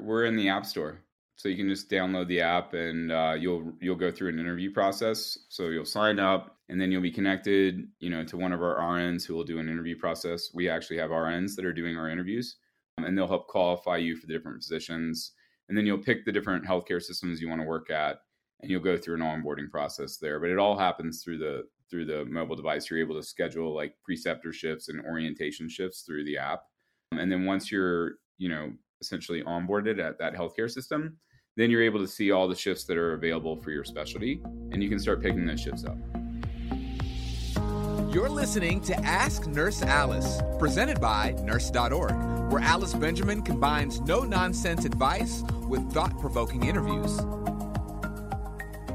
We're in the App Store, so you can just download the app and uh, you'll you'll go through an interview process. So you'll sign up and then you'll be connected, you know, to one of our RNs who will do an interview process. We actually have RNs that are doing our interviews, um, and they'll help qualify you for the different positions. And then you'll pick the different healthcare systems you want to work at, and you'll go through an onboarding process there. But it all happens through the through the mobile device. You're able to schedule like preceptor shifts and orientation shifts through the app. And then once you're, you know, essentially onboarded at that healthcare system, then you're able to see all the shifts that are available for your specialty and you can start picking those shifts up. You're listening to Ask Nurse Alice, presented by Nurse.org, where Alice Benjamin combines no nonsense advice with thought provoking interviews.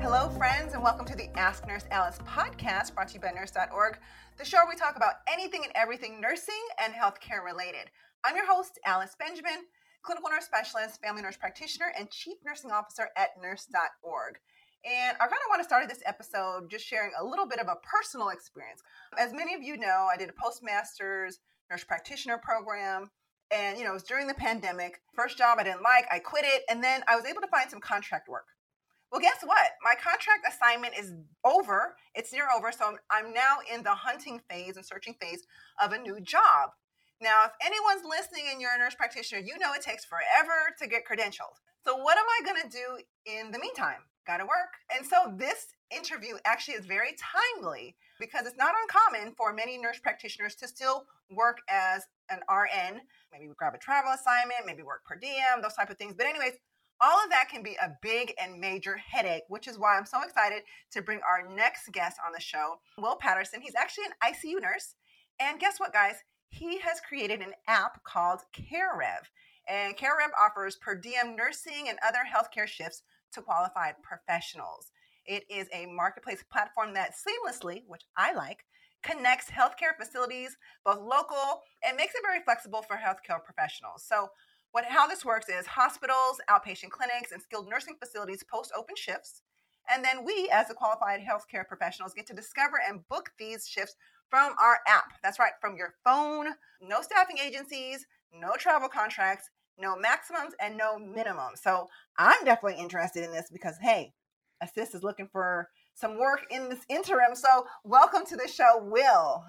Hello, friends, and welcome to the Ask Nurse Alice podcast brought to you by Nurse.org, the show where we talk about anything and everything nursing and healthcare related. I'm your host, Alice Benjamin clinical nurse specialist, family nurse practitioner, and chief nursing officer at nurse.org. And I kind of want to start this episode just sharing a little bit of a personal experience. As many of you know, I did a postmaster's nurse practitioner program. And, you know, it was during the pandemic. First job I didn't like, I quit it. And then I was able to find some contract work. Well, guess what? My contract assignment is over. It's near over. So I'm now in the hunting phase and searching phase of a new job. Now, if anyone's listening and you're a nurse practitioner, you know it takes forever to get credentialed. So, what am I going to do in the meantime? Got to work. And so, this interview actually is very timely because it's not uncommon for many nurse practitioners to still work as an RN. Maybe we grab a travel assignment, maybe work per diem, those type of things. But, anyways, all of that can be a big and major headache, which is why I'm so excited to bring our next guest on the show, Will Patterson. He's actually an ICU nurse. And guess what, guys? He has created an app called CareRev. And CareRev offers per diem nursing and other healthcare shifts to qualified professionals. It is a marketplace platform that seamlessly, which I like, connects healthcare facilities, both local, and makes it very flexible for healthcare professionals. So, what how this works is hospitals, outpatient clinics, and skilled nursing facilities post open shifts. And then we, as the qualified healthcare professionals, get to discover and book these shifts from our app. That's right, from your phone. No staffing agencies, no travel contracts, no maximums, and no minimums. So I'm definitely interested in this because, hey, Assist is looking for some work in this interim. So welcome to the show, Will.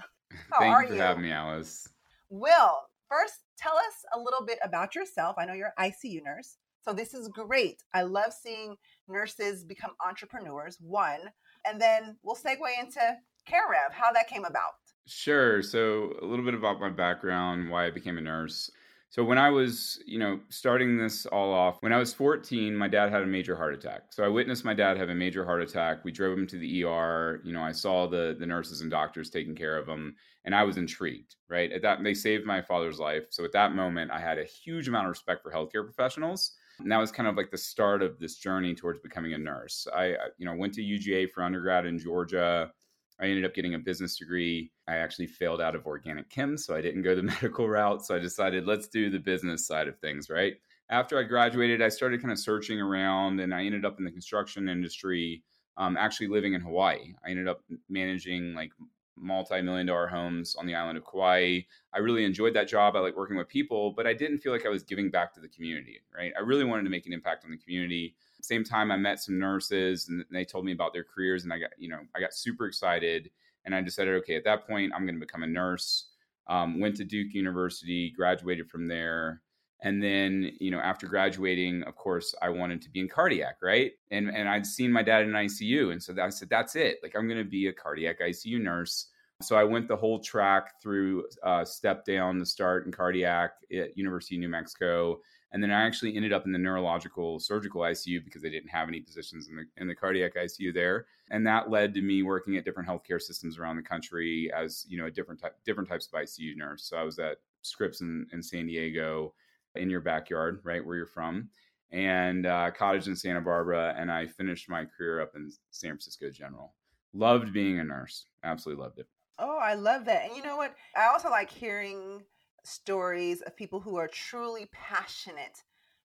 How Thank are you for you? having me, Alice. Will, first tell us a little bit about yourself. I know you're an ICU nurse. So this is great. I love seeing nurses become entrepreneurs, one. And then we'll segue into CareRev, how that came about. Sure. So, a little bit about my background, why I became a nurse. So, when I was, you know, starting this all off, when I was 14, my dad had a major heart attack. So, I witnessed my dad have a major heart attack. We drove him to the ER. You know, I saw the the nurses and doctors taking care of him, and I was intrigued. Right at that, they saved my father's life. So, at that moment, I had a huge amount of respect for healthcare professionals. And that was kind of like the start of this journey towards becoming a nurse. I, you know, went to UGA for undergrad in Georgia I ended up getting a business degree. I actually failed out of organic chem, so I didn't go the medical route. So I decided let's do the business side of things, right? After I graduated, I started kind of searching around and I ended up in the construction industry, um, actually living in Hawaii. I ended up managing like multi-million dollar homes on the island of Kauai. I really enjoyed that job. I like working with people, but I didn't feel like I was giving back to the community, right? I really wanted to make an impact on the community. Same time I met some nurses and they told me about their careers and I got, you know, I got super excited and I decided, okay, at that point I'm going to become a nurse. Um, went to Duke University, graduated from there. And then, you know, after graduating, of course, I wanted to be in cardiac, right? And and I'd seen my dad in ICU, and so I said, that's it. Like I'm going to be a cardiac ICU nurse. So I went the whole track through uh, step down to start in cardiac at University of New Mexico, and then I actually ended up in the neurological surgical ICU because they didn't have any positions in the in the cardiac ICU there, and that led to me working at different healthcare systems around the country as you know a different type different types of ICU nurse. So I was at Scripps in, in San Diego in your backyard, right where you're from, and uh, cottage in Santa Barbara. And I finished my career up in San Francisco General. Loved being a nurse. Absolutely loved it. Oh, I love that. And you know what? I also like hearing stories of people who are truly passionate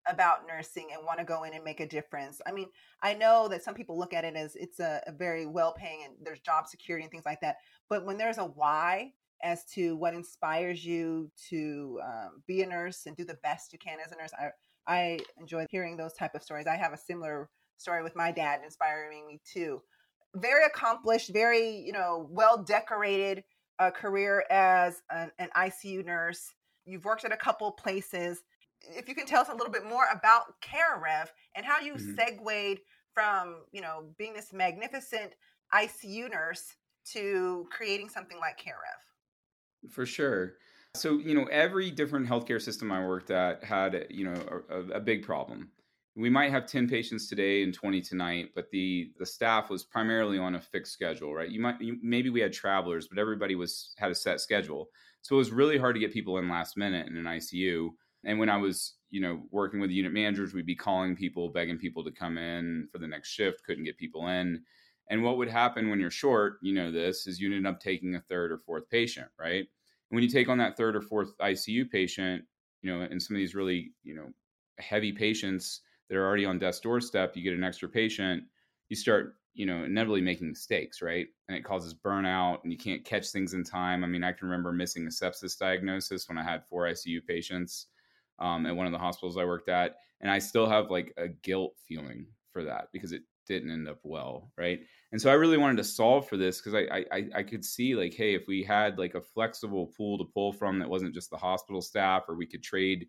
about nursing and want to go in and make a difference. I mean, I know that some people look at it as it's a, a very well paying and there's job security and things like that. But when there's a why as to what inspires you to um, be a nurse and do the best you can as a nurse, I, I enjoy hearing those type of stories. I have a similar story with my dad inspiring me too. Very accomplished, very, you know, well decorated uh, career as an, an ICU nurse. You've worked at a couple places if you can tell us a little bit more about CareRev and how you mm-hmm. segued from, you know, being this magnificent ICU nurse to creating something like CareRev. For sure. So, you know, every different healthcare system I worked at had, you know, a, a big problem. We might have 10 patients today and 20 tonight, but the the staff was primarily on a fixed schedule, right? You might you, maybe we had travelers, but everybody was had a set schedule. So it was really hard to get people in last minute in an ICU and when I was, you know, working with unit managers, we'd be calling people, begging people to come in for the next shift, couldn't get people in. And what would happen when you're short, you know, this is you end up taking a third or fourth patient, right? And when you take on that third or fourth ICU patient, you know, and some of these really, you know, heavy patients that are already on death's doorstep, you get an extra patient, you start, you know, inevitably making mistakes, right? And it causes burnout and you can't catch things in time. I mean, I can remember missing a sepsis diagnosis when I had four ICU patients um, at one of the hospitals I worked at, and I still have like a guilt feeling for that because it didn't end up well, right? And so I really wanted to solve for this because I, I I could see like, hey, if we had like a flexible pool to pull from that wasn't just the hospital staff, or we could trade,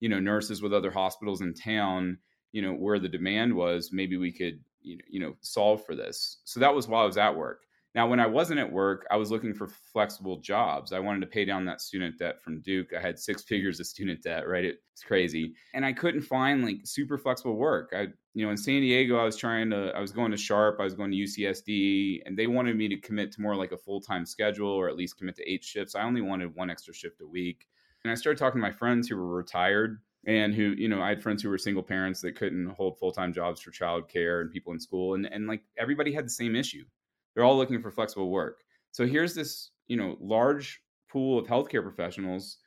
you know, nurses with other hospitals in town, you know, where the demand was, maybe we could you know, you know solve for this. So that was while I was at work. Now, when I wasn't at work, I was looking for flexible jobs. I wanted to pay down that student debt from Duke. I had six figures of student debt, right? It's crazy. And I couldn't find like super flexible work. I, you know, in San Diego, I was trying to, I was going to Sharp, I was going to UCSD, and they wanted me to commit to more like a full time schedule or at least commit to eight shifts. I only wanted one extra shift a week. And I started talking to my friends who were retired and who, you know, I had friends who were single parents that couldn't hold full time jobs for childcare and people in school. And, and like everybody had the same issue they're all looking for flexible work. So here's this, you know, large pool of healthcare professionals.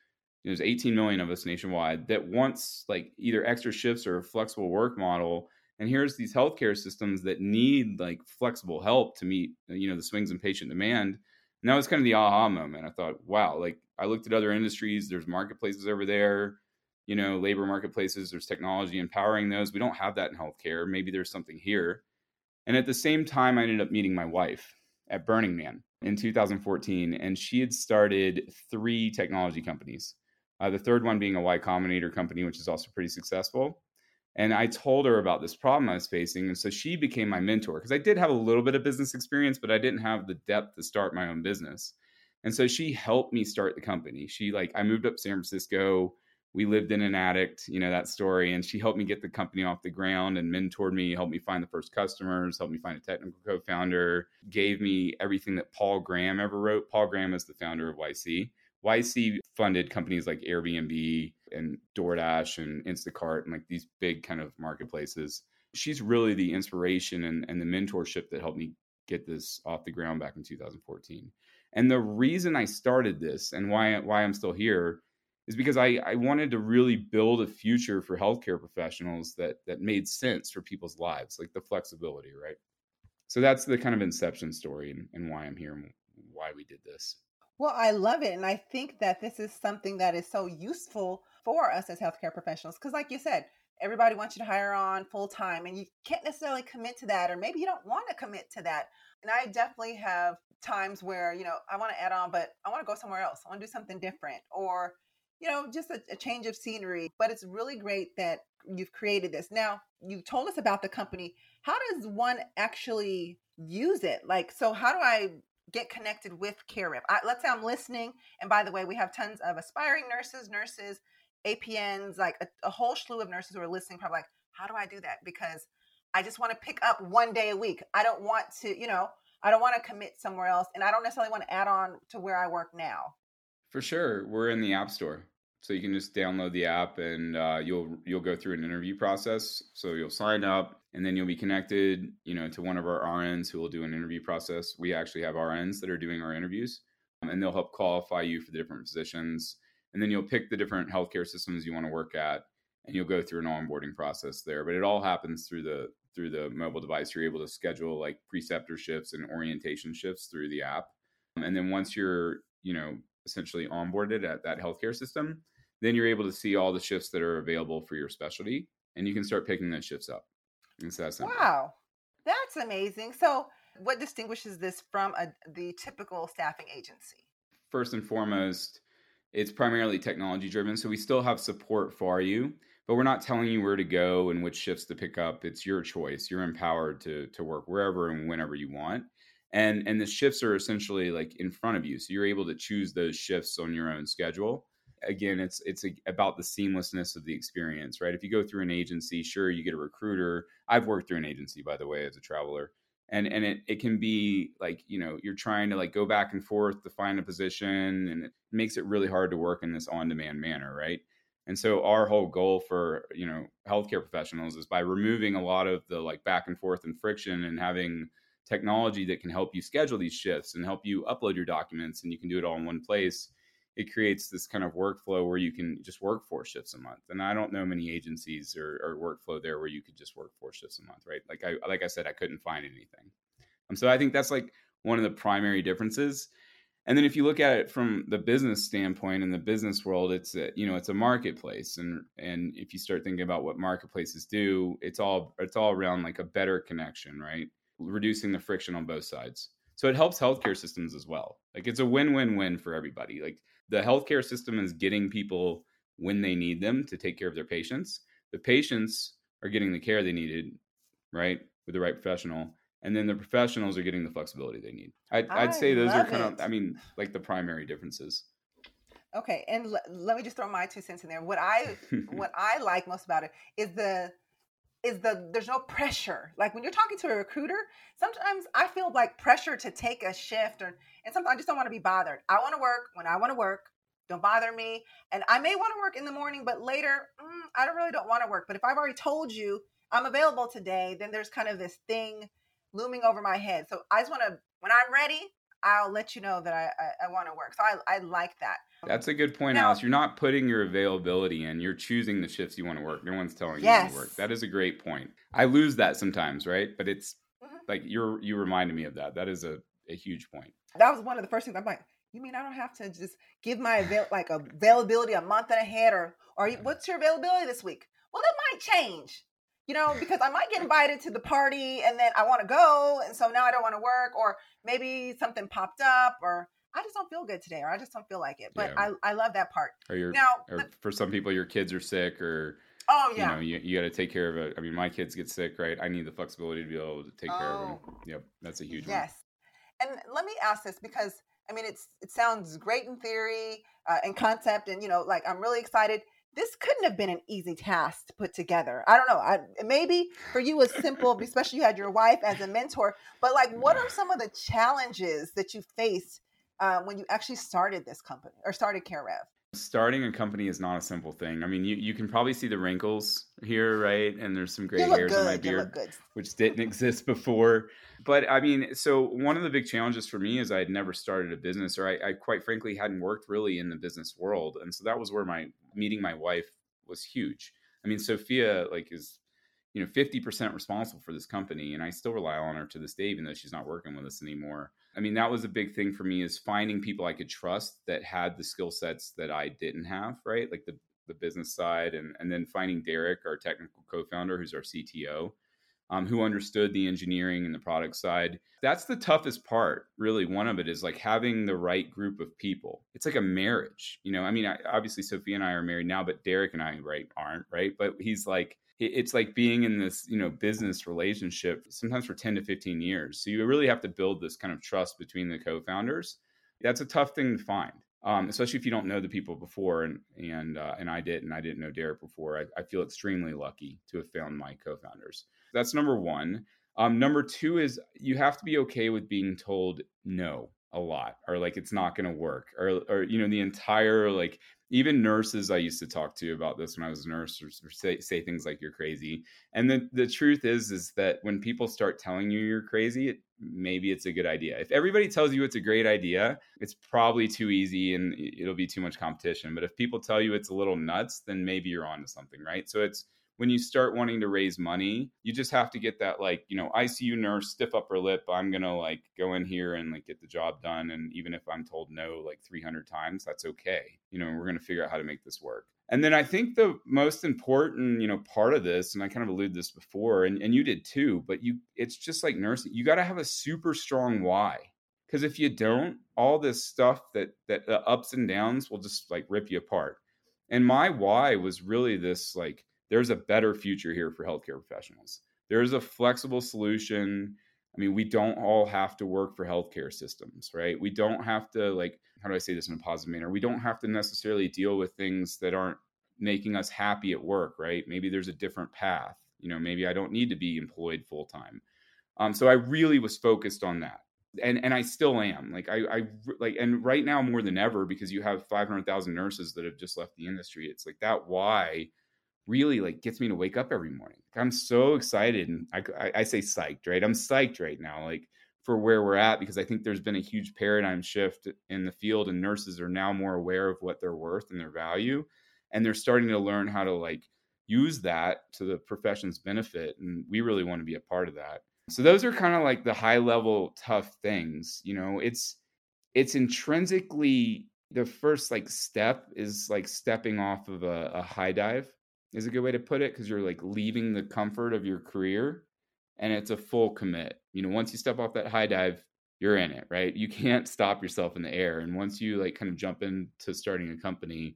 There's 18 million of us nationwide that wants like either extra shifts or a flexible work model. And here's these healthcare systems that need like flexible help to meet, you know, the swings in patient demand. And that was kind of the aha moment. I thought, wow, like I looked at other industries. There's marketplaces over there, you know, labor marketplaces. There's technology empowering those. We don't have that in healthcare. Maybe there's something here. And at the same time, I ended up meeting my wife at Burning Man in 2014, and she had started three technology companies. Uh, the third one being a Y Combinator company, which is also pretty successful. And I told her about this problem I was facing. And so she became my mentor because I did have a little bit of business experience, but I didn't have the depth to start my own business. And so she helped me start the company. She, like, I moved up San Francisco we lived in an addict, you know, that story. And she helped me get the company off the ground and mentored me, helped me find the first customers, helped me find a technical co founder, gave me everything that Paul Graham ever wrote. Paul Graham is the founder of YC. YC funded companies like Airbnb and DoorDash and Instacart and like these big kind of marketplaces. She's really the inspiration and, and the mentorship that helped me get this off the ground back in 2014. And the reason I started this and why why I'm still here is because I, I wanted to really build a future for healthcare professionals that that made sense for people's lives, like the flexibility, right? So that's the kind of inception story and, and why I'm here and why we did this. Well, I love it. And I think that this is something that is so useful for us as healthcare professionals. Because, like you said, everybody wants you to hire on full time, and you can't necessarily commit to that, or maybe you don't want to commit to that. And I definitely have times where, you know, I want to add on, but I want to go somewhere else. I want to do something different. Or you know, just a, a, change of scenery. But it's really great that you've created this. Now, you told us about the company. How does one actually use it? Like, so how do I get connected with CareRev? let's say I'm listening. And by the way, we have tons of aspiring nurses, nurses, APNs, like a, a whole slew of nurses who are listening, probably like, how do I do that? Because I just want to pick up one day a week. I don't want to, you know, I don't want to commit somewhere else. And I don't necessarily want to add on to where I work now. For sure, we're in the App Store, so you can just download the app and uh, you'll you'll go through an interview process. So you'll sign up, and then you'll be connected, you know, to one of our RNs who will do an interview process. We actually have RNs that are doing our interviews, um, and they'll help qualify you for the different positions. And then you'll pick the different healthcare systems you want to work at, and you'll go through an onboarding process there. But it all happens through the through the mobile device. You're able to schedule like preceptor shifts and orientation shifts through the app. And then once you're, you know, essentially onboarded at that healthcare system, then you're able to see all the shifts that are available for your specialty and you can start picking those shifts up. It's that simple. Wow. That's amazing. So, what distinguishes this from a, the typical staffing agency? First and foremost, it's primarily technology driven. So, we still have support for you, but we're not telling you where to go and which shifts to pick up. It's your choice. You're empowered to, to work wherever and whenever you want and and the shifts are essentially like in front of you so you're able to choose those shifts on your own schedule. Again it's it's a, about the seamlessness of the experience right? If you go through an agency sure you get a recruiter. I've worked through an agency by the way as a traveler and and it, it can be like you know you're trying to like go back and forth to find a position and it makes it really hard to work in this on demand manner right? And so our whole goal for you know healthcare professionals is by removing a lot of the like back and forth and friction and having technology that can help you schedule these shifts and help you upload your documents and you can do it all in one place it creates this kind of workflow where you can just work four shifts a month. And i don't know many agencies or, or workflow there where you could just work four shifts a month right? Like i like i said i couldn't find anything. Um, so i think that's like one of the primary differences. And then if you look at it from the business standpoint in the business world it's a, you know it's a marketplace. And and if you start thinking about what marketplaces do it's all it's all around like a better connection right reducing the friction on both sides. So it helps healthcare systems as well. Like it's a win-win-win for everybody. Like the healthcare system is getting people when they need them to take care of their patients. The patients are getting the care they needed, right, with the right professional, and then the professionals are getting the flexibility they need. I'd, I'd say those are kind it. of, I mean, like the primary differences. Okay, and l- let me just throw my two cents in there. What I what I like most about it is the is the there's no pressure. Like when you're talking to a recruiter, sometimes I feel like pressure to take a shift or and sometimes I just don't want to be bothered. I want to work when I want to work. Don't bother me. And I may want to work in the morning, but later, mm, I don't really don't want to work. But if I've already told you I'm available today, then there's kind of this thing looming over my head. So I just want to, when I'm ready, I'll let you know that I, I, I want to work. So I, I like that. That's a good point, now, Alice. You're not putting your availability in. You're choosing the shifts you want to work. No one's telling yes. you to work. That is a great point. I lose that sometimes, right? But it's mm-hmm. like you're you reminded me of that. That is a, a huge point. That was one of the first things I'm like, you mean I don't have to just give my avail- like availability a month and ahead or or what's your availability this week? Well, it might change you know, because I might get invited to the party and then I want to go. And so now I don't want to work, or maybe something popped up, or I just don't feel good today, or I just don't feel like it. But yeah. I, I love that part. Or your, now, or for some people, your kids are sick, or oh yeah, you know, you, you got to take care of it. I mean, my kids get sick, right? I need the flexibility to be able to take oh, care of them. Oh. Yep, that's a huge yes. One. And let me ask this because I mean, it's it sounds great in theory uh, and concept, and you know, like I'm really excited this couldn't have been an easy task to put together. I don't know. I, maybe for you it's simple, especially you had your wife as a mentor. But like, what are some of the challenges that you faced uh, when you actually started this company or started CareRev? Starting a company is not a simple thing. I mean, you, you can probably see the wrinkles here, right? And there's some gray hairs good. in my beard, which didn't exist before. But I mean, so one of the big challenges for me is I had never started a business, or I, I quite frankly hadn't worked really in the business world, and so that was where my meeting my wife was huge. I mean, Sophia like is you know 50% responsible for this company and i still rely on her to this day even though she's not working with us anymore i mean that was a big thing for me is finding people i could trust that had the skill sets that i didn't have right like the the business side and and then finding derek our technical co-founder who's our cto um, who understood the engineering and the product side. That's the toughest part, really. One of it is like having the right group of people. It's like a marriage, you know. I mean, I, obviously sophie and I are married now, but Derek and I, right, aren't, right? But he's like, it's like being in this, you know, business relationship sometimes for ten to fifteen years. So you really have to build this kind of trust between the co-founders. That's a tough thing to find. Um, especially if you don't know the people before, and and uh, and I did, and I didn't know Derek before. I, I feel extremely lucky to have found my co-founders. That's number one. Um, number two is you have to be okay with being told no. A lot or like it's not going to work or or you know the entire like even nurses I used to talk to about this when I was a nurse or, or say, say things like you're crazy. And the, the truth is, is that when people start telling you you're crazy, it, maybe it's a good idea. If everybody tells you it's a great idea, it's probably too easy and it'll be too much competition. But if people tell you it's a little nuts, then maybe you're onto something, right? So it's when you start wanting to raise money, you just have to get that like, you know, ICU nurse, stiff upper lip. I'm going to like go in here and like get the job done. And even if I'm told no like 300 times, that's okay. You know, we're going to figure out how to make this work. And then I think the most important, you know, part of this, and I kind of alluded this before, and, and you did too, but you it's just like nursing. You got to have a super strong why. Because if you don't, all this stuff that that the ups and downs will just like rip you apart. And my why was really this like there's a better future here for healthcare professionals. There's a flexible solution. I mean, we don't all have to work for healthcare systems, right? We don't have to, like, how do I say this in a positive manner? We don't have to necessarily deal with things that aren't making us happy at work, right? Maybe there's a different path. You know, maybe I don't need to be employed full time. Um, so I really was focused on that. And, and I still am like I, I like and right now more than ever because you have 500,000 nurses that have just left the industry it's like that why really like gets me to wake up every morning. I'm so excited and I, I, I say psyched, right? I'm psyched right now, like for where we're at because I think there's been a huge paradigm shift in the field and nurses are now more aware of what they're worth and their value and they're starting to learn how to like use that to the profession's benefit and we really want to be a part of that. So those are kind of like the high level tough things, you know, it's it's intrinsically the first like step is like stepping off of a, a high dive is a good way to put it because you're like leaving the comfort of your career and it's a full commit. You know, once you step off that high dive, you're in it, right? You can't stop yourself in the air. And once you like kind of jump into starting a company,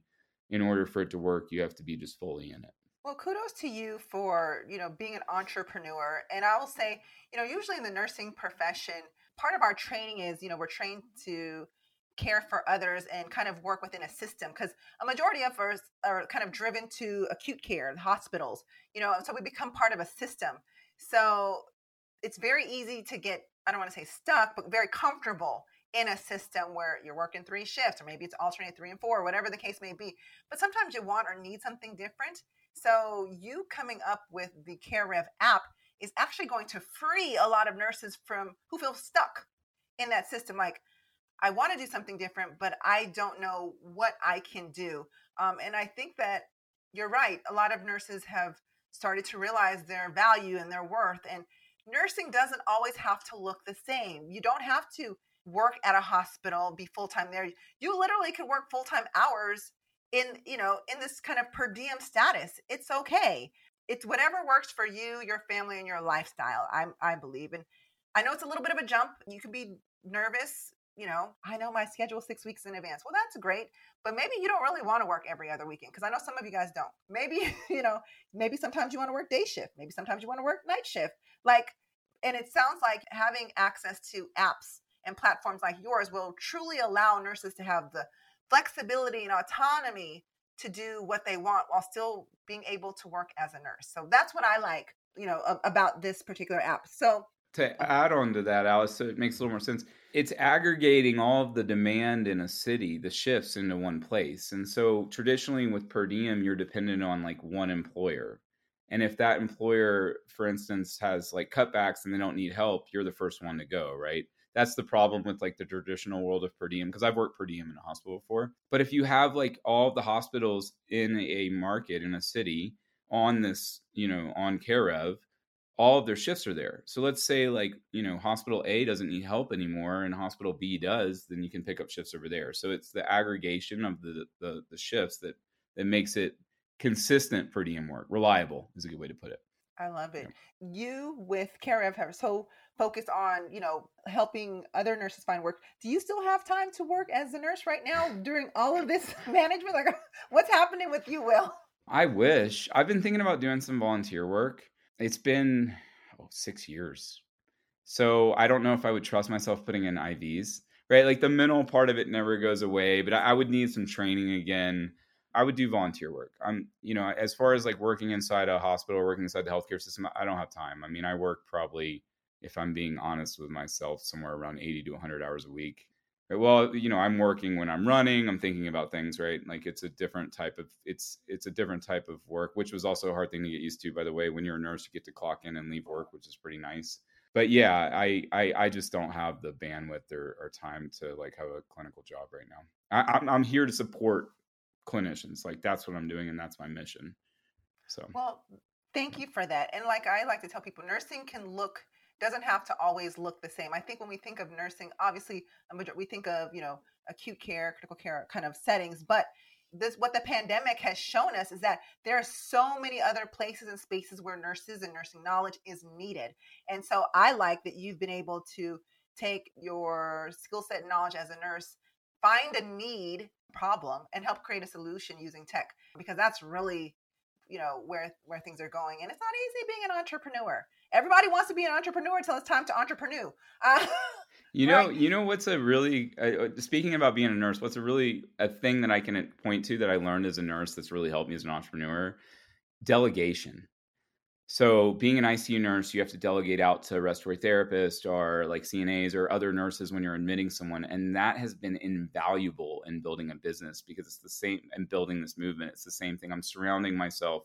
in order for it to work, you have to be just fully in it. Well, kudos to you for, you know, being an entrepreneur. And I will say, you know, usually in the nursing profession, part of our training is, you know, we're trained to care for others and kind of work within a system because a majority of us are kind of driven to acute care and hospitals you know so we become part of a system. So it's very easy to get i don't want to say stuck but very comfortable in a system where you're working three shifts or maybe it's alternate three and four or whatever the case may be but sometimes you want or need something different. So you coming up with the CareRev app is actually going to free a lot of nurses from who feel stuck in that system like I want to do something different, but I don't know what I can do. Um, and I think that you're right. A lot of nurses have started to realize their value and their worth. And nursing doesn't always have to look the same. You don't have to work at a hospital, be full time there. You literally could work full time hours in, you know, in this kind of per diem status. It's okay. It's whatever works for you, your family, and your lifestyle. I I believe, and I know it's a little bit of a jump. You can be nervous you know, I know my schedule six weeks in advance. Well, that's great, but maybe you don't really want to work every other weekend because I know some of you guys don't. Maybe, you know, maybe sometimes you want to work day shift, maybe sometimes you want to work night shift. Like, and it sounds like having access to apps and platforms like yours will truly allow nurses to have the flexibility and autonomy to do what they want while still being able to work as a nurse. So that's what I like, you know, about this particular app. So to add on to that, Alice, so it makes a little more sense it's aggregating all of the demand in a city, the shifts into one place. And so traditionally with per diem, you're dependent on like one employer. And if that employer, for instance, has like cutbacks and they don't need help, you're the first one to go, right? That's the problem with like the traditional world of per diem because I've worked per diem in a hospital before. But if you have like all the hospitals in a market in a city on this, you know, on CareRev, all of their shifts are there. So let's say like, you know, hospital A doesn't need help anymore and hospital B does, then you can pick up shifts over there. So it's the aggregation of the the, the shifts that that makes it consistent per diem work. Reliable is a good way to put it. I love it. Yeah. You with CareRev have so focused on, you know, helping other nurses find work. Do you still have time to work as a nurse right now during all of this management? Like what's happening with you, Will? I wish. I've been thinking about doing some volunteer work it's been oh, six years. So I don't know if I would trust myself putting in IVs, right? Like the mental part of it never goes away, but I, would need some training again. I would do volunteer work. I'm, you know, as far as like working inside a hospital, working inside the healthcare system, I don't have time. I mean, I work probably, if I'm being honest with myself, somewhere around 80 to 100 hours a week. Well you know i'm working when i'm running i'm thinking about things right? Like it's a different type of it's it's a different type of work which was also a hard thing to get used to by the way when you're a nurse you get to clock in and leave work which is pretty nice. But yeah i i, I just don't have the bandwidth or, or time to like have a clinical job right now. I, I'm, I'm here to support clinicians like that's what i'm doing and that's my mission so. Well thank you for that and like i like to tell people nursing can look doesn't have to always look the same. I think when we think of nursing, obviously we think of, you know, acute care, critical care kind of settings, but this what the pandemic has shown us is that there are so many other places and spaces where nurses and nursing knowledge is needed. And so I like that you've been able to take your skill set and knowledge as a nurse, find a need problem and help create a solution using tech because that's really you know where where things are going and it's not easy being an entrepreneur everybody wants to be an entrepreneur until it's time to entrepreneur uh, you know right? you know what's a really uh, uh, speaking about being a nurse what's a really a thing that i can point to that i learned as a nurse that's really helped me as an entrepreneur delegation so being an ICU nurse, you have to delegate out to respiratory therapists or like CNAs or other nurses when you're admitting someone. And that has been invaluable in building a business because it's the same and building this movement. It's the same thing. I'm surrounding myself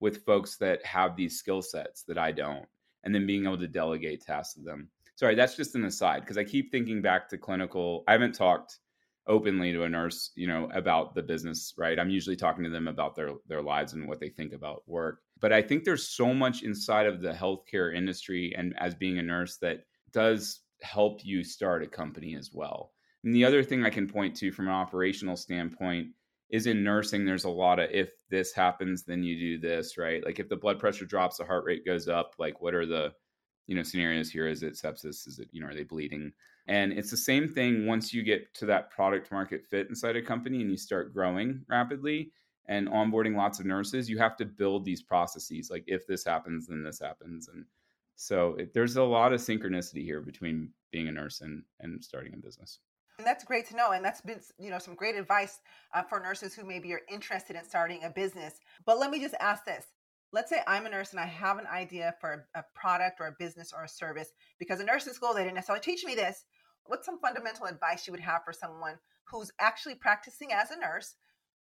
with folks that have these skill sets that I don't, and then being able to delegate tasks to them. Sorry, that's just an aside because I keep thinking back to clinical. I haven't talked openly to a nurse, you know, about the business, right? I'm usually talking to them about their their lives and what they think about work. But I think there's so much inside of the healthcare industry and as being a nurse that does help you start a company as well. And the other thing I can point to from an operational standpoint is in nursing, there's a lot of if this happens, then you do this, right? Like if the blood pressure drops, the heart rate goes up, like what are the you know scenarios here? Is it sepsis? Is it, you know, are they bleeding? And it's the same thing once you get to that product market fit inside a company and you start growing rapidly and onboarding lots of nurses, you have to build these processes. Like if this happens, then this happens. And so it, there's a lot of synchronicity here between being a nurse and, and starting a business. And that's great to know. And that's been, you know, some great advice uh, for nurses who maybe are interested in starting a business. But let me just ask this. Let's say I'm a nurse and I have an idea for a, a product or a business or a service because in nursing school, they didn't necessarily teach me this. What's some fundamental advice you would have for someone who's actually practicing as a nurse,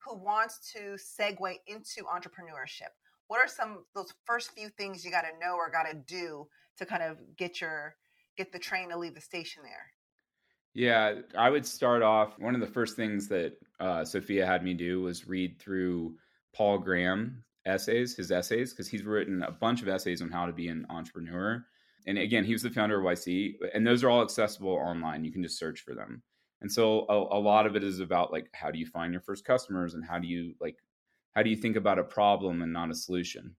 who wants to segue into entrepreneurship? What are some those first few things you got to know or got to do to kind of get your get the train to leave the station there? Yeah, I would start off. One of the first things that uh, Sophia had me do was read through Paul Graham essays, his essays, because he's written a bunch of essays on how to be an entrepreneur. And again, he was the founder of YC, and those are all accessible online. You can just search for them. And so a, a, lot of it is about like how do you find your first customers and how do you like how do you think about a problem and not a solution,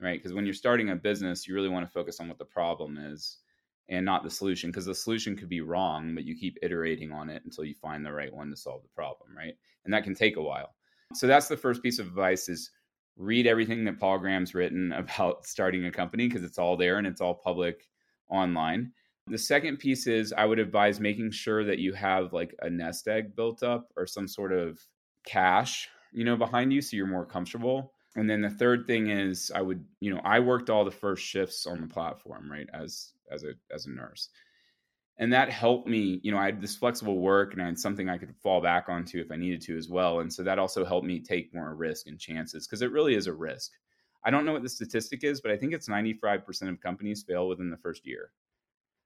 right? Because when you're starting a business, you really want to focus on what the problem is and not the solution because the solution could be wrong, but you keep iterating on it until you find the right one to solve the problem, right? And that can take a while. So that's the first piece of advice is read everything that Paul Graham's written about starting a company because it's all there and it's all public online. The second piece is I would advise making sure that you have like a nest egg built up or some sort of cash, you know, behind you so you're more comfortable. And then the third thing is I would, you know, I worked all the first shifts on the platform, right, as as a as a nurse. And that helped me, you know, I had this flexible work and I had something I could fall back onto if I needed to as well. And so that also helped me take more risk and chances because it really is a risk. I don't know what the statistic is, but I think it's 95% of companies fail within the first year.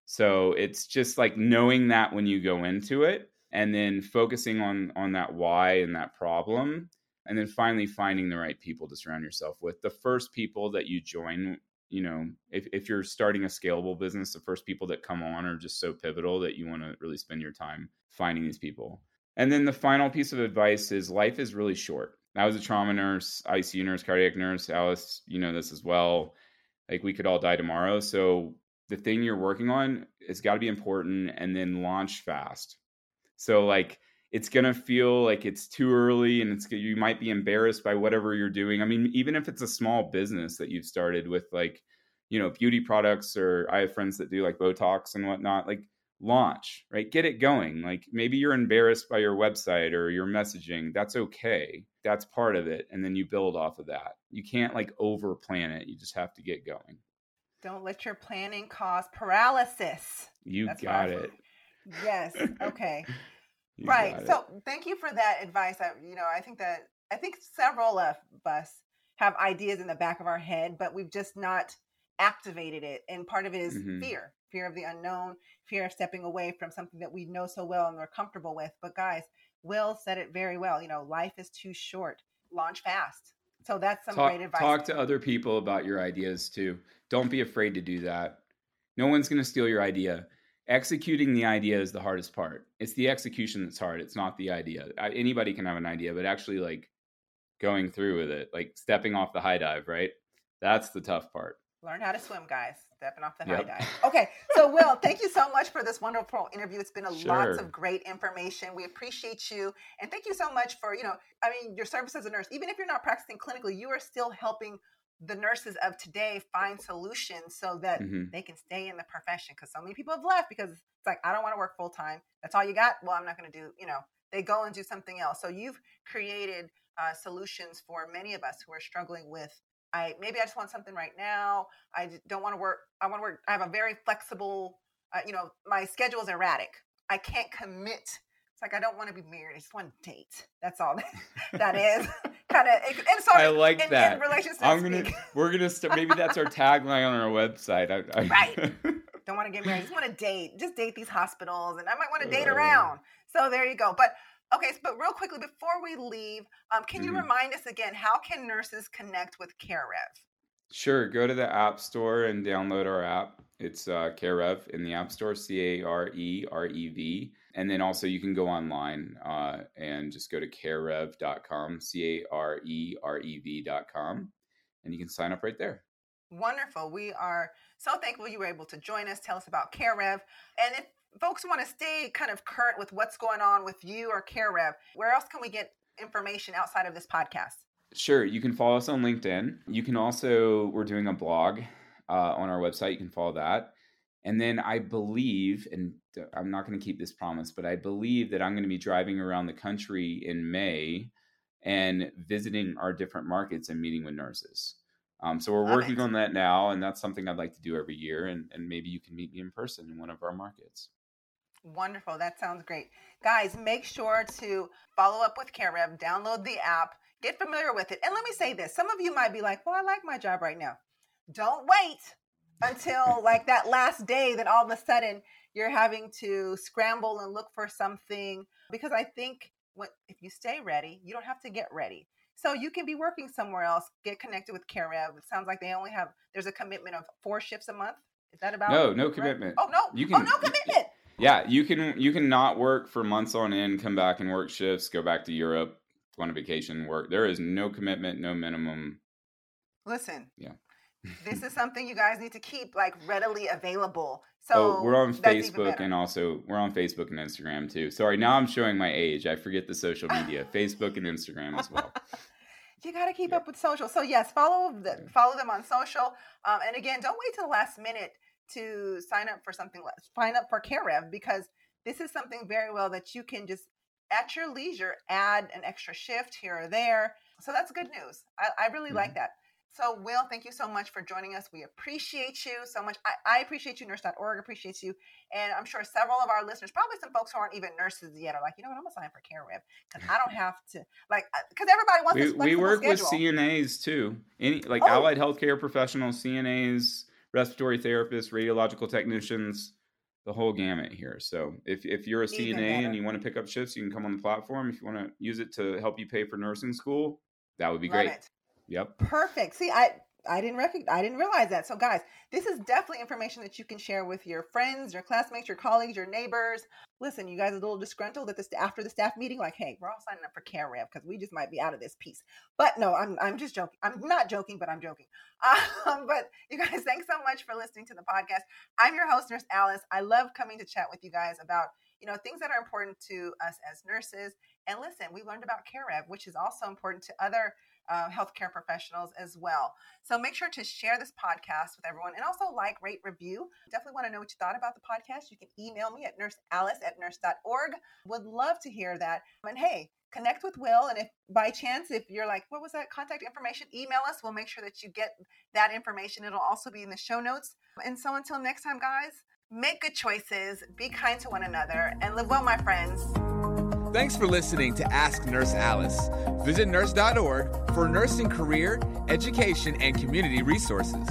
So it's just like knowing that when you go into it and then focusing on on that why and that problem and then finally finding the right people to surround yourself with. The first people that you join, you know, if if you're starting a scalable business, the first people that come on are just so pivotal that you want to really spend your time finding these people. And then the final piece of advice is life is really short. I was a trauma nurse, ICU nurse, cardiac nurse. Alice, you know this as well. Like we could all die tomorrow. So the thing you're working on it's got to be important and then launch fast. So like it's going to feel like it's too early and it's you might be embarrassed by whatever you're doing. I mean, even if it's a small business that you've started with like, you know, beauty products or I have friends that do like Botox and whatnot, like launch, right? Get it going. Like maybe you're embarrassed by your website or your messaging. That's okay. That's part of it. And then you build off of that. You can't like over plan it. You just have to get going. Don't let your planning cause paralysis. You That's got it. Yes. Okay. You right. So thank you for that advice. I, you know, I think that I think several of us have ideas in the back of our head, but we've just not activated it. And part of it is Mhm. fear, fear of the unknown, fear of stepping away from something that we know so well and we're comfortable with. But guys, Will said it very well. You know, life is too short. Launch fast. So that's some talk, great advice. talk to other people about your ideas too. Don't be afraid to do that. No one's going to steal your idea. Executing the idea is the hardest part. It's the execution that's hard. It's not the idea. I, anybody can have an idea, but actually like going through with it, like stepping off the high dive, right? That's the tough part. Learn how to swim, guys. Stepping off the Yep. high dive. Okay, so Will, thank you so much for this wonderful interview. It's been a lots of great information. We appreciate you, and thank you so much for you know, I mean, your service as a nurse. Even if you're not practicing clinically, you are still helping the nurses of today find solutions so that Mhm. they can stay in the profession. Because so many people have left because it's like I don't want to work full time. That's all you got. Well, I'm not going to do. You know, they go and do something else. So you've created uh, solutions for many of us who are struggling with I maybe I just want something right now. i don't want to work. I want to work. I have a very flexible. Uh, you know, my schedule is erratic. I can't commit. It's like I don't want to be married. I just want to date. That's all that is. Kind of. And sorry, I like in, that. In I'm gonna. We're gonna start. Maybe that's our tagline on our website. I, I, Right. don't want to get married. Just want to date. Just date these hospitals, and I might want to date around. So there you go. But okay, but real quickly before we leave, um, can you Mhm. remind us again how can nurses connect with CareRev? Sure. Go to the App Store and download our app. It's uh, CareRev in the App Store, C A R E R E V. And then also you can go online uh, and just go to carerev.com, C A R E R E V.com, and you can sign up right there. Wonderful. We are so thankful you were able to join us. Tell us about CareRev. And if folks want to stay kind of current with what's going on with you or CareRev, where else can we get information outside of this podcast? Sure. You can follow us on LinkedIn. You can also, we're doing a blog uh, on our website. You can follow that. And then I believe, and I'm not going to keep this promise, but I believe that I'm going to be driving around the country in May and visiting our different markets and meeting with nurses. Um, so we're Love working it. on that now, and that's something I'd like to do every year. And, and maybe you can meet me in person in one of our markets. Wonderful. That sounds great. Guys, make sure to follow up with CareRev, download the app, get familiar with it. And let me say this some of you might be like, well, I like my job right now. Don't wait until like that last day that all of a sudden you're having to scramble and look for something because I think when, if you stay ready, you don't have to get ready. So you can be working somewhere else, get connected with CareRev. It sounds like they only have, there's a commitment of four shifts a month. Is that about No, no right? commitment. Oh, no. You can, oh, can- no commitment. Yeah, you can you can not work for months on end, come back and work shifts, go back to Europe, go on a vacation, work. There is no commitment, no minimum. Listen. Yeah. This is something you guys need to keep like readily available. So oh, we're on Facebook and also we're on Facebook and Instagram too. Sorry, now I'm showing my age. I forget the social media, Facebook and Instagram as well. you got to keep Yep. up with social. So yes, follow the, follow them on social. Um, and again, don't wait till the last minute to sign up for something. Sign up for CareRev because this is something very well that you can just at your leisure add an extra shift here or there. So that's good news. I, I really like that. So, Will, thank you so much for joining us. We appreciate you so much. I, I appreciate you. Nurse.org appreciates you. And I'm sure several of our listeners, probably some folks who aren't even nurses yet, are like, you know what, I'm going to sign up for CareRev because I don't have to, like, uh, because everybody wants We, this we work schedule. with CNAs too. Any like Oh. allied healthcare professionals, CNAs, respiratory therapists, radiological technicians, the whole gamut here. So if, if you're a Even CNA better. and you want to pick up shifts, you can come on the platform. If you want to use it to help you pay for nursing school, that would be Love great. it. Yep. Perfect. See, I I didn't recognize, I didn't realize that. So, guys, this is definitely information that you can share with your friends, your classmates, your colleagues, your neighbors. Listen, you guys are a little disgruntled at this after the staff meeting, like, hey, we're all signing up for CareRev because we just might be out of this piece. But no, I'm I'm just joking. I'm not joking, but I'm joking. Um, but you guys, thanks so much for listening to the podcast. I'm your host, Nurse Alice. I love coming to chat with you guys about you know things that are important to us as nurses. And listen, we learned about CareRev, which is also important to other uh, healthcare professionals as well. So make sure to share this podcast with everyone and also like, rate, review. Definitely want to know what you thought about the podcast. You can email me at nursealice at nurse.org. Would love to hear that. And hey, connect with Will. And if by chance, if you're like, what was that contact information? Email us. We'll make sure that you get that information. It'll also be in the show notes. And so until next time, guys, make good choices, be kind to one another, and live well, my friends. Thanks for listening to Ask Nurse Alice. Visit nurse.org for nursing career, education, and community resources.